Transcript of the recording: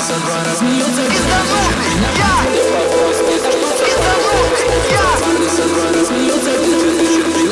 Смеется пиздобол, я! Пиздобол, я! Смеется пиздобол, я!